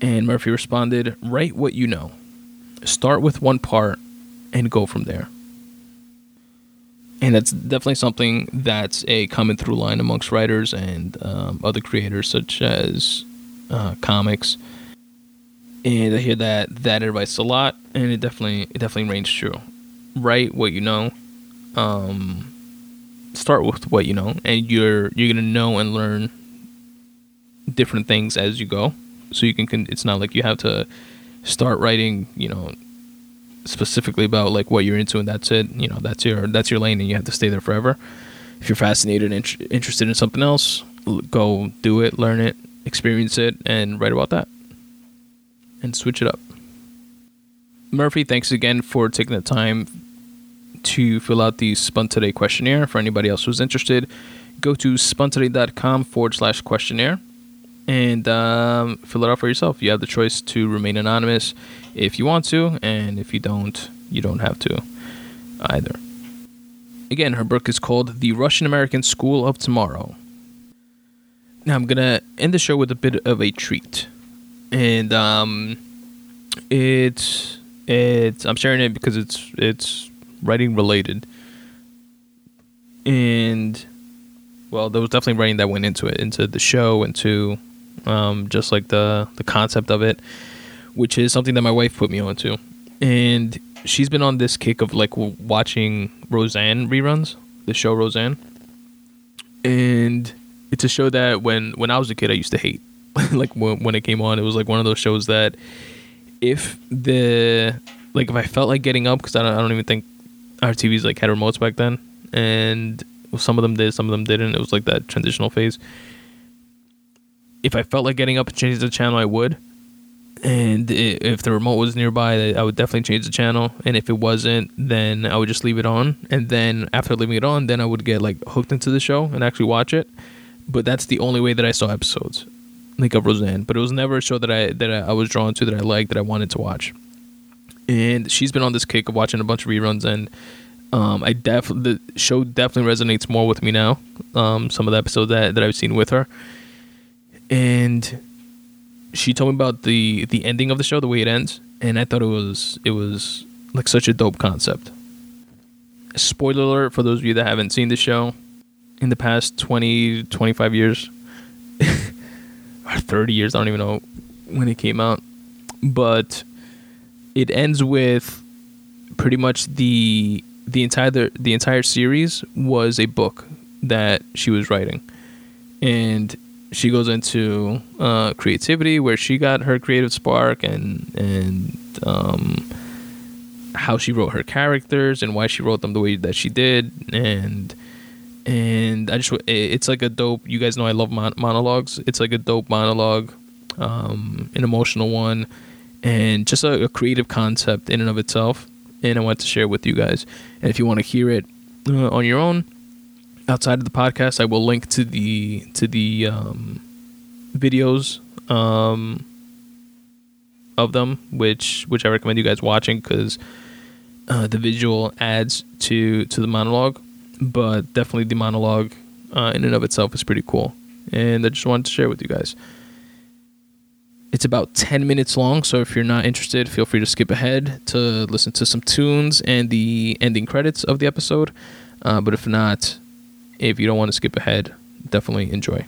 A: And Murphy responded: Write what you know. Start with one part and go from there. And that's definitely something that's a common through line amongst writers and um, other creators, such as uh, comics, and I hear that that advice a lot, and it definitely it definitely rings true. Write what you know. Um, start with what you know, and you're you're gonna know and learn different things as you go. So you can. It's not like you have to start writing. You know, specifically about like what you're into, and that's it. You know, that's your that's your lane, and you have to stay there forever. If you're fascinated and interested in something else, go do it, learn it, experience it, and write about that. And switch it up. Murphy, thanks again for taking the time to fill out the Spun Today questionnaire. For anybody else who's interested, go to spuntoday.com forward slash questionnaire and um, fill it out for yourself. You have the choice to remain anonymous if you want to, and if you don't, you don't have to either. Again, her book is called The Russian American School of Tomorrow now I'm gonna end the show with a bit of a treat, and um, it's it's I'm sharing it because it's it's writing related, and well, there was definitely writing that went into it, into the show, into um, just like the the concept of it, which is something that my wife put me onto, and she's been on this kick of like watching Roseanne reruns, the show Roseanne, and it's a show that when when I was a kid I used to hate. like when when it came on, it was like one of those shows that if the like if I felt like getting up because I don't I don't even think our TVs like had remotes back then, and some of them did, some of them didn't. It was like that transitional phase. If I felt like getting up and changing the channel, I would. And if the remote was nearby, I would definitely change the channel. And if it wasn't, then I would just leave it on. And then after leaving it on, then I would get like hooked into the show and actually watch it but that's the only way that I saw episodes, like of Roseanne. But it was never a show that I that I was drawn to that I liked that I wanted to watch. And she's been on this kick of watching a bunch of reruns, and um, I definitely the show definitely resonates more with me now. Um, some of the episodes that that I've seen with her, and she told me about the the ending of the show, the way it ends, and I thought it was it was like such a dope concept. Spoiler alert for those of you that haven't seen the show in the past 20, 25 years, or 30 years. I don't even know when it came out. But it ends with pretty much the the entire the entire series was a book that she was writing, and she goes into uh, creativity where she got her creative spark and and um, how she wrote her characters and why she wrote them the way that she did and and I just it's like a dope. You guys know I love mon- monologues. It's like a dope monologue, um, an emotional one, and just a, a, creative concept in and of itself. And I want to share with you guys. And if you want to hear it uh, on your own, outside of the podcast, I will link to the to the um, videos um, of them, which which I recommend you guys watching because uh, the visual adds to to the monologue but definitely the monologue uh, in and of itself is pretty cool, and I just wanted to share with you guys. It's about 10 minutes long, so if you're not interested, feel free to skip ahead to listen to some tunes and the ending credits of the episode. Uh, but if not, if you don't want to skip ahead, definitely enjoy.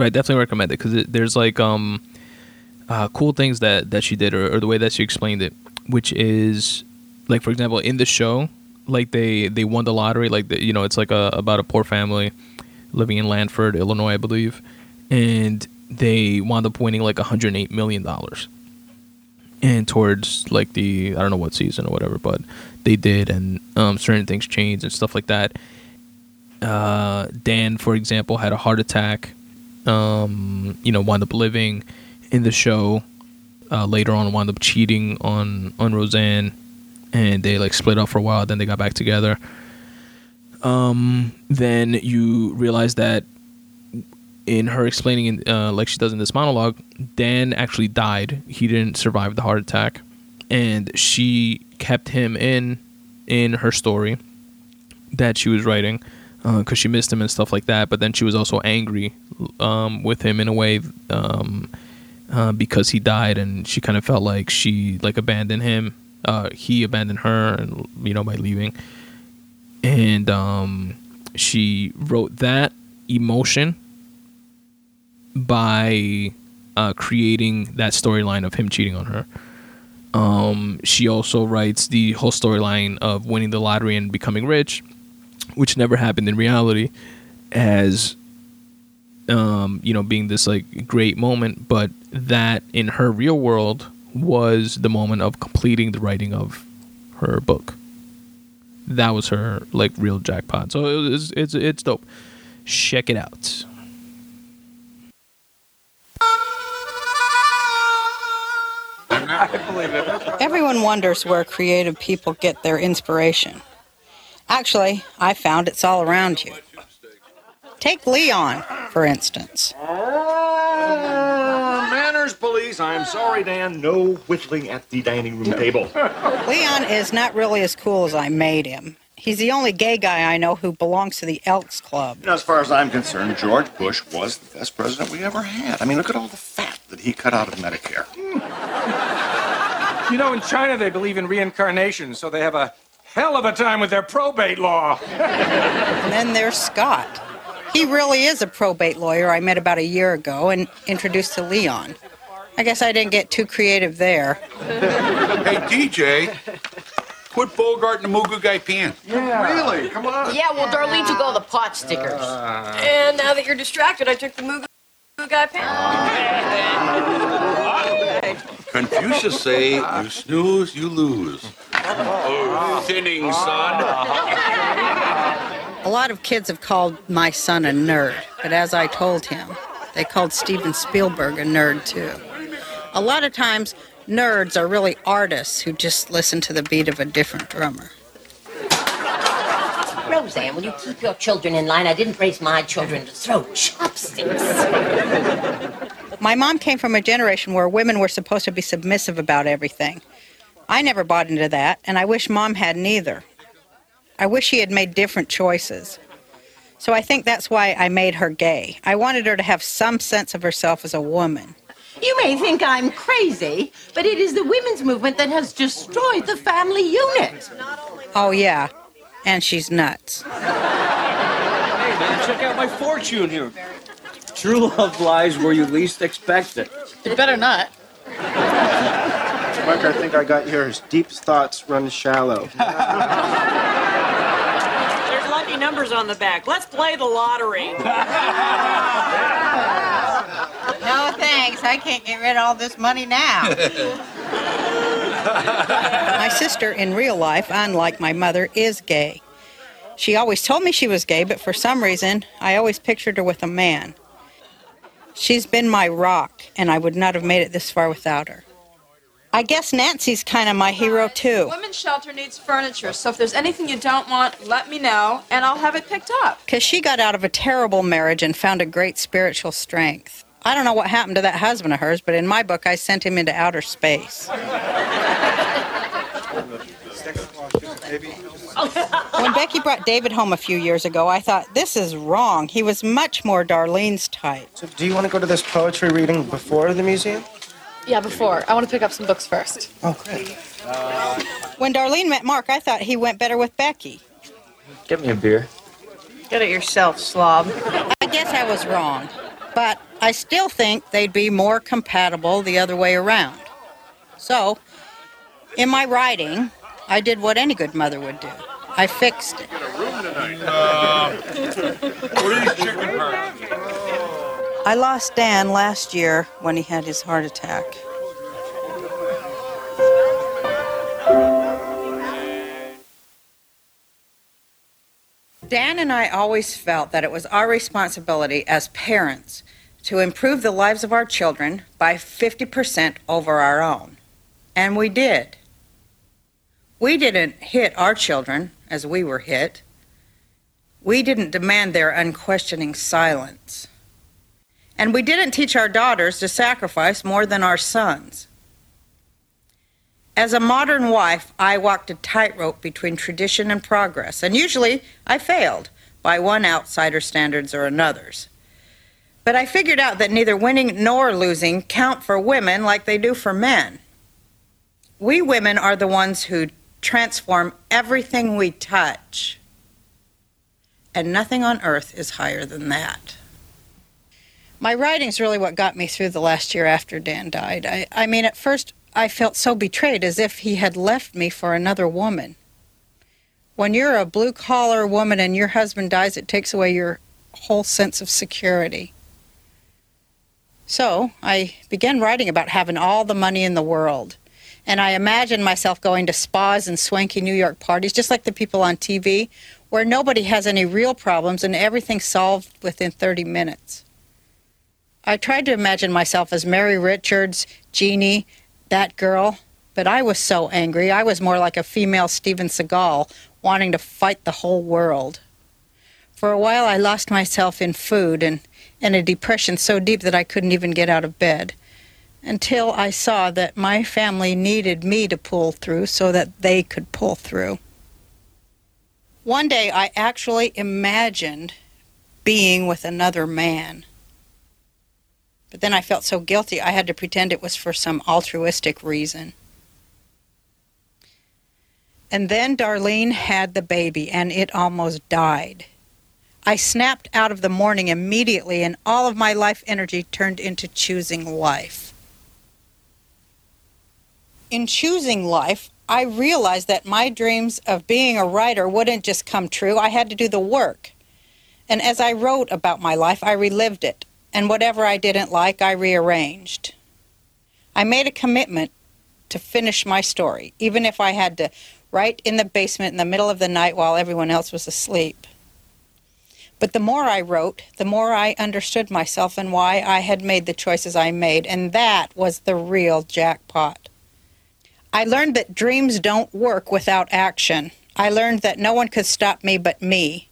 A: Right, definitely recommend it because there's like um, uh, cool things that that she did or, or the way that she explained it, which is like for example in the show, like they they won the lottery, like the, you know it's like a about a poor family living in Lanford, Illinois, I believe, and they wound up winning like 108 million dollars and towards like the I don't know what season or whatever, but they did, and um, certain things changed and stuff like that. Uh, Dan, for example, had a heart attack um, you know, wound up living in the show. Uh, later on, wound up cheating on on Roseanne, and they like split up for a while. Then they got back together. Um, then you realize that in her explaining, in, uh, like she does in this monologue, Dan actually died. He didn't survive the heart attack, and she kept him in in her story that she was writing because uh, she missed him and stuff like that. But then she was also angry um, with him in a way um, uh, because he died, and she kind of felt like she like abandoned him. Uh, he abandoned her, and you know by leaving. And um, she wrote that emotion by uh, creating that storyline of him cheating on her. Um, she also writes the whole storyline of winning the lottery and becoming rich which never happened in reality, as um, you know, being this like great moment, but that in her real world was the moment of completing the writing of her book. That was her like real jackpot. So it was, it's it's dope. Check it out.
B: Everyone wonders where creative people get their inspiration. Actually, I found it's all around you. Take Leon, for instance.
C: Oh, manners, police. I'm sorry, Dan. No whittling at the dining room table.
B: Leon is not really as cool as I made him. He's the only gay guy I know who belongs to the Elks Club.
C: You know, as far as I'm concerned, George Bush was the best president we ever had. I mean, look at all the fat that he cut out of Medicare.
D: You know, in China, they believe in reincarnation, so they have a hell of a time with their probate law.
B: and then there's Scott. He really is a probate lawyer I met about a year ago and introduced to Leon. I guess I didn't get too creative there.
E: hey, DJ, quit Bogart and the Moo Guy Pan.
C: Yeah. Really? Come on.
F: Yeah, well, Darlene took all the pot stickers. Uh, and now that you're distracted, I took the Moo Guy Pan.
E: Confucius say, you snooze, you lose. Oh, thinning, son.
B: A lot of kids have called my son a nerd, but as I told him, they called Steven Spielberg a nerd too. A lot of times, nerds are really artists who just listen to the beat of a different drummer.
F: Roseanne, will you keep your children in line? I didn't raise my children to throw chopsticks.
B: My mom came from a generation where women were supposed to be submissive about everything. I never bought into that, and I wish mom hadn't either. I wish she had made different choices. So I think that's why I made her gay. I wanted her to have some sense of herself as a woman.
G: You may think I'm crazy, but it is the women's movement that has destroyed the family unit.
B: Oh, yeah. And she's nuts.
H: Hey, man, check out my fortune here. True love lies where you least expect it.
I: You better not. Mark, I think I got yours. Deep thoughts run shallow.
J: There's lucky numbers on the back. Let's play the lottery.
G: No thanks. I can't get rid of all this money now.
B: My sister in real life, unlike my mother, is gay. She always told me she was gay, but for some reason, I always pictured her with a man. She's been my rock, and I would not have made it this far without her. I guess Nancy's kind of my hero, too.
K: Women's shelter needs furniture, so if there's anything you don't want, let me know, and I'll have it picked up.
B: Because she got out of a terrible marriage and found a great spiritual strength. I don't know what happened to that husband of hers, but in my book, I sent him into outer space. When Becky brought David home a few years ago, I thought, this is wrong. He was much more Darlene's type.
I: So, do you want to go to this poetry reading before the museum?
K: Yeah, before. I want to pick up some books first.
I: Oh, great.
B: When Darlene met Mark, I thought he went better with Becky.
H: Get me a beer.
G: Get it yourself, slob.
B: I guess I was wrong, but I still think they'd be more compatible the other way around. So, in my writing, I did what any good mother would do. I fixed it. I lost Dan last year when he had his heart attack. Dan and I always felt that it was our responsibility as parents to improve the lives of our children by 50% over our own. And we did. We didn't hit our children as we were hit. We didn't demand their unquestioning silence. And we didn't teach our daughters to sacrifice more than our sons. As a modern wife, I walked a tightrope between tradition and progress, and usually I failed by one outsider standards or another's. But I figured out that neither winning nor losing count for women like they do for men. We women are the ones who transform everything we touch, and nothing on earth is higher than that. My writing's really what got me through the last year after Dan died. I, I mean, at first, I felt so betrayed as if he had left me for another woman. When you're a blue collar woman and your husband dies, it takes away your whole sense of security. So I began writing about having all the money in the world. And I imagined myself going to spas and swanky New York parties, just like the people on TV, where nobody has any real problems and everything's solved within 30 minutes. I tried to imagine myself as Mary Richards, Jeannie, that girl, but I was so angry. I was more like a female Steven Seagal, wanting to fight the whole world. For a while, I lost myself in food and in a depression so deep that I couldn't even get out of bed until I saw that my family needed me to pull through so that they could pull through. One day, I actually imagined being with another man. But then I felt so guilty, I had to pretend it was for some altruistic reason. And then Darlene had the baby, and it almost died. I snapped out of the morning immediately, and all of my life energy turned into choosing life. In choosing life, I realized that my dreams of being a writer wouldn't just come true, I had to do the work. And as I wrote about my life, I relived it, and whatever I didn't like, I rearranged. I made a commitment to finish my story, even if I had to write in the basement in the middle of the night while everyone else was asleep. But the more I wrote, the more I understood myself and why I had made the choices I made, and that was the real jackpot. I learned that dreams don't work without action. I learned that no one could stop me but me.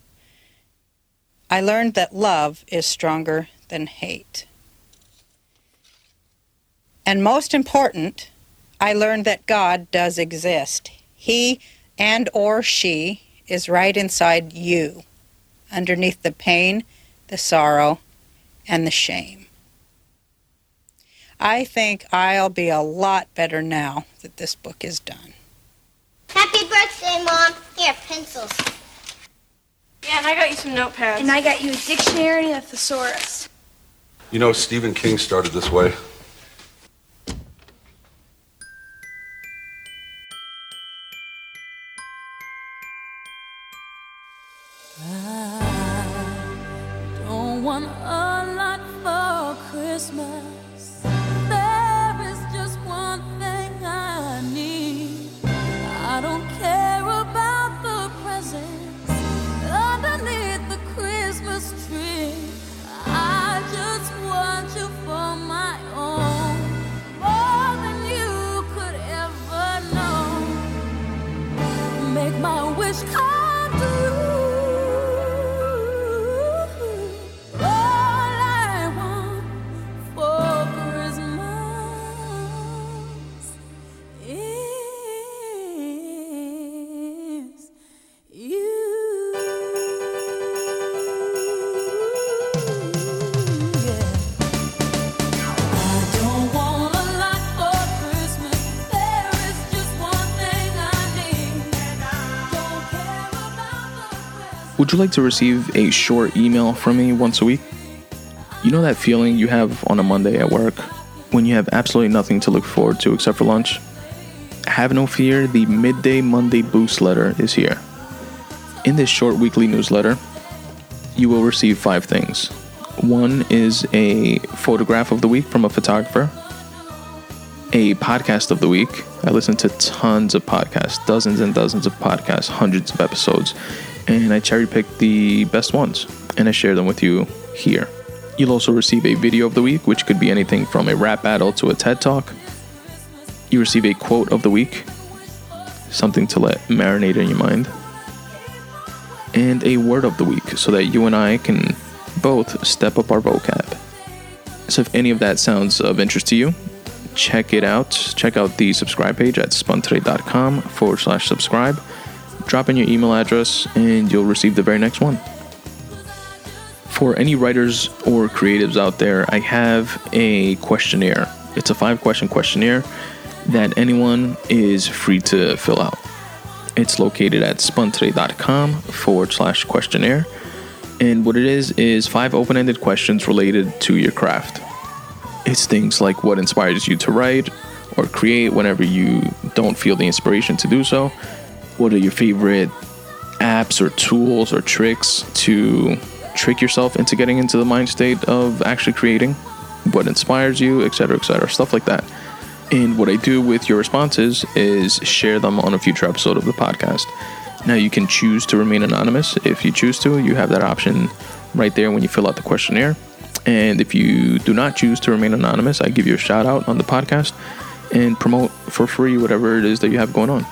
B: I learned that love is stronger than hate. And most important, I learned that God does exist. He and or she is right inside you, underneath the pain, the sorrow, and the shame. I think I'll be a lot better now that this book is done.
L: Happy birthday, Mom. Here, pencils.
K: Yeah, and I got you some notepads.
M: And I got you a dictionary and a thesaurus.
E: You know, Stephen King started this way.
A: Would you like to receive a short email from me once a week? You know that feeling you have on a Monday at work when you have absolutely nothing to look forward to except for lunch? Have no fear, the Midday Monday Boost letter is here. In this short weekly newsletter, you will receive five things. One is a photograph of the week from a photographer, a podcast of the week. I listen to tons of podcasts, dozens and dozens of podcasts, hundreds of episodes, and I cherry pick the best ones and I share them with you here. You'll also receive a video of the week, which could be anything from a rap battle to a TED talk. You receive a quote of the week, something to let marinate in your mind, and a word of the week so that you and I can both step up our vocab. So if any of that sounds of interest to you, check it out. Check out the subscribe page at spuntoday.com forward slash subscribe. Drop in your email address and you'll receive the very next one. For any writers or creatives out there, I have a questionnaire. It's a five question questionnaire that anyone is free to fill out. It's located at spuntoday.com forward slash questionnaire. And what it is, is five open ended questions related to your craft. It's things like what inspires you to write or create whenever you don't feel the inspiration to do so. What are your favorite apps or tools or tricks to trick yourself into getting into the mind state of actually creating? What inspires you, etc., etc., stuff like that. And what I do with your responses is share them on a future episode of the podcast. Now, you can choose to remain anonymous if you choose to. You have that option right there when you fill out the questionnaire. And if you do not choose to remain anonymous, I give you a shout out on the podcast and promote for free whatever it is that you have going on.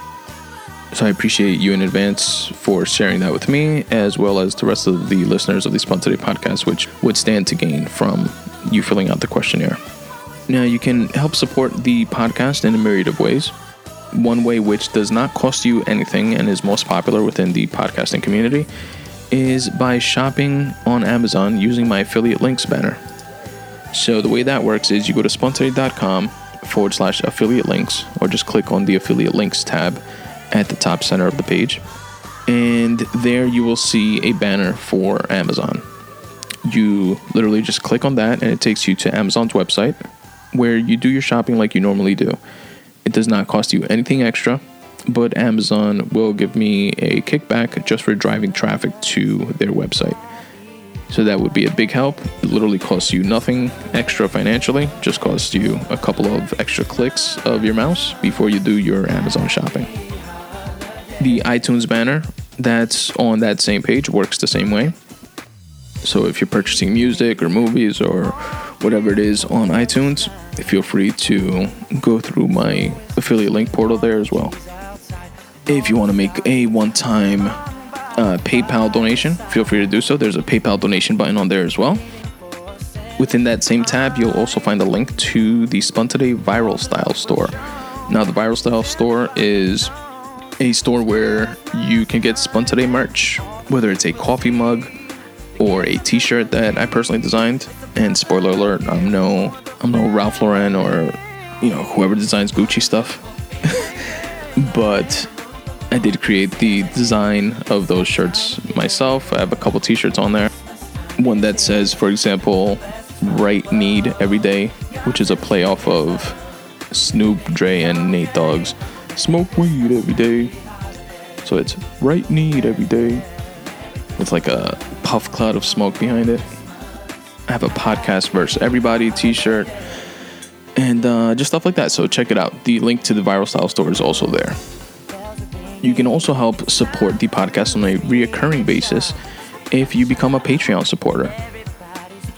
A: So I appreciate you in advance for sharing that with me, as well as the rest of the listeners of the Today podcast, which would stand to gain from you filling out the questionnaire. Now, you can help support the podcast in a myriad of ways. One way, which does not cost you anything and is most popular within the podcasting community, is by shopping on Amazon using my affiliate links banner. So, the way that works is you go to spuntoday.com forward slash affiliate links, or just click on the affiliate links tab at the top center of the page. And there you will see a banner for Amazon. You literally just click on that, and it takes you to Amazon's website where you do your shopping like you normally do. It does not cost you anything extra, but Amazon will give me a kickback just for driving traffic to their website. So that would be a big help. It literally costs you nothing extra financially, just costs you a couple of extra clicks of your mouse before you do your Amazon shopping. The iTunes banner that's on that same page works the same way. So if you're purchasing music or movies or whatever it is on iTunes, feel free to go through my affiliate link portal there as well. If you want to make a one time uh, PayPal donation, feel free to do so. There's a PayPal donation button on there as well. Within that same tab, you'll also find a link to the Spun Today Viral Style store. Now, the Viral Style store is a store where you can get Spun Today merch, whether it's a coffee mug or a T-shirt that I personally designed. And spoiler alert, I'm no, I'm no Ralph Lauren or you know whoever designs Gucci stuff, but I did create the design of those shirts myself. I have a couple T-shirts on there. One that says, for example, "Right Need Every Day," which is a play off of Snoop, Dre, and Nate Dogg's "Smoke Weed Every Day." So it's "Right Need Every Day." with like a puff cloud of smoke behind it. I have a podcast verse, everybody T-shirt and uh, just stuff like that. So check it out. The link to the Viral Style store is also there. You can also help support the podcast on a reoccurring basis if you become a Patreon supporter.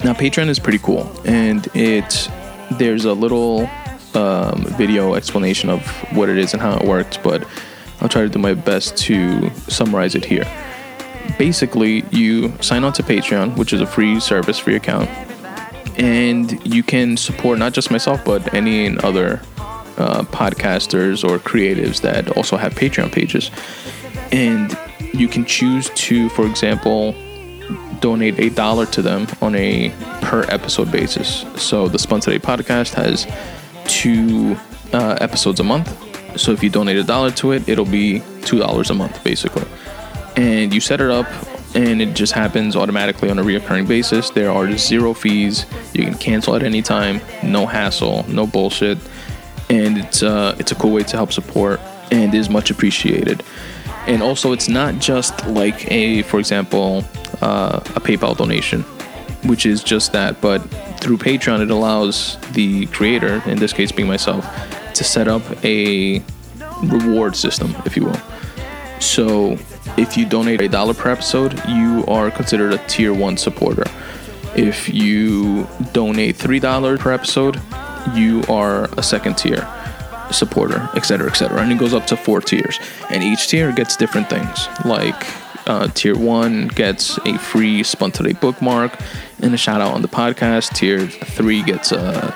A: Now, Patreon is pretty cool, and it there's a little um, video explanation of what it is and how it works, but I'll try to do my best to summarize it here. Basically, you sign on to Patreon, which is a free service, free account, and you can support not just myself, but any other uh, podcasters or creatives that also have Patreon pages. And you can choose to, for example, donate a dollar to them on a per episode basis. So the Spun Today podcast has two uh, episodes a month. So if you donate a dollar to it, it'll be two dollars a month, basically. And you set it up, and it just happens automatically on a reoccurring basis. There are zero fees. You can cancel at any time. No hassle. No bullshit. And it's uh, it's a cool way to help support, and is much appreciated. And also, it's not just like a, for example, uh, a PayPal donation, which is just that, but through Patreon, it allows the creator, in this case being myself, to set up a reward system, if you will. So, if you donate a dollar per episode, you are considered a tier one supporter. If you donate three dollars per episode, you are a second tier supporter, etc., etc. And it goes up to four tiers, and each tier gets different things. Like uh, tier one gets a free Spun Today bookmark and a shout out on the podcast. Tier three gets uh,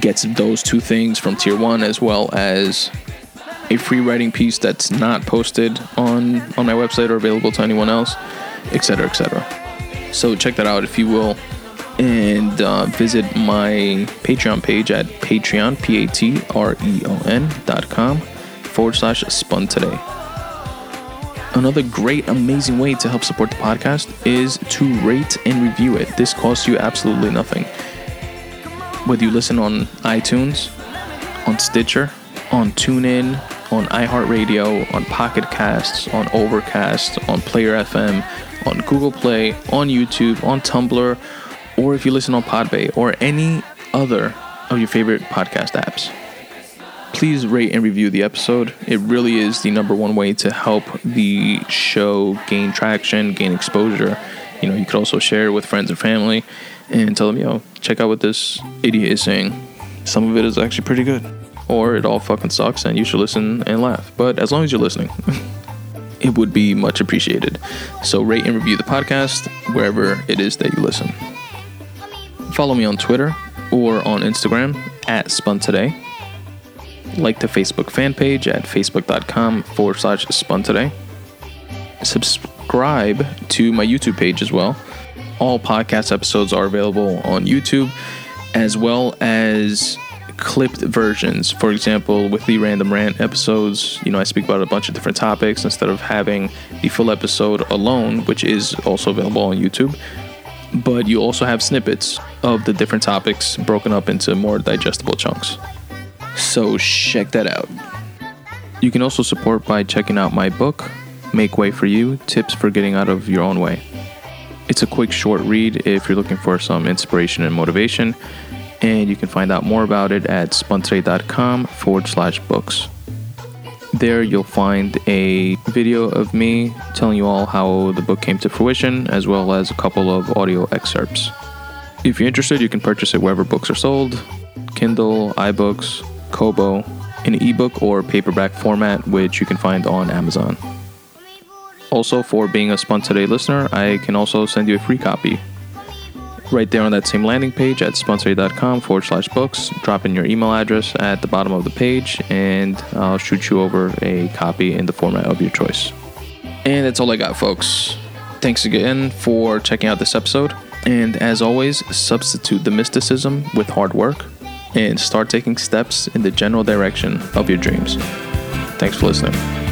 A: gets those two things from tier one, as well as a free writing piece that's not posted on on my website or available to anyone else, etc., etc. So check that out if you will, and uh, visit my Patreon page at Patreon p a t r e o n dot com forward slash Spun Today. Another great, amazing way to help support the podcast is to rate and review it. This costs you absolutely nothing. Whether you listen on iTunes, on Stitcher, on TuneIn, on iHeartRadio, on Pocket Casts, on Overcast, on Player FM, on Google Play, on YouTube, on Tumblr, or if you listen on Podbay or any other of your favorite podcast apps. Please rate and review the episode. It really is the number one way to help the show gain traction, gain exposure. You know, you could also share it with friends and family and tell them, yo, check out what this idiot is saying. Some of it is actually pretty good. Or it all fucking sucks and you should listen and laugh. But as long as you're listening, it would be much appreciated. So rate and review the podcast wherever it is that you listen. Follow me on Twitter or on Instagram at Spun Today. Like the Facebook fan page at facebook.com forward slash spun today. Subscribe to my YouTube page as well. All podcast episodes are available on YouTube as well as clipped versions. For example, with the random rant episodes, you know, I speak about a bunch of different topics instead of having the full episode alone, which is also available on YouTube. But you also have snippets of the different topics broken up into more digestible chunks. So check that out. You can also support by checking out my book, Make Way for You Tips for Getting Out of Your Own Way. It's a quick, short read if you're looking for some inspiration and motivation, and you can find out more about it at spuntoday.com forward slash books. There you'll find a video of me telling you all how the book came to fruition, as well as a couple of audio excerpts. If you're interested, you can purchase it wherever books are sold Kindle, iBooks, Kobo, in ebook or paperback format, which you can find on Amazon. Also, for being a Spun Today listener, I can also send you a free copy. Right there on that same landing page at spuntoday.com forward slash books. Drop in your email address at the bottom of the page, and I'll shoot you over a copy in the format of your choice. And that's all I got, folks. Thanks again for checking out this episode. And as always, substitute the mysticism with hard work and start taking steps in the general direction of your dreams. Thanks for listening.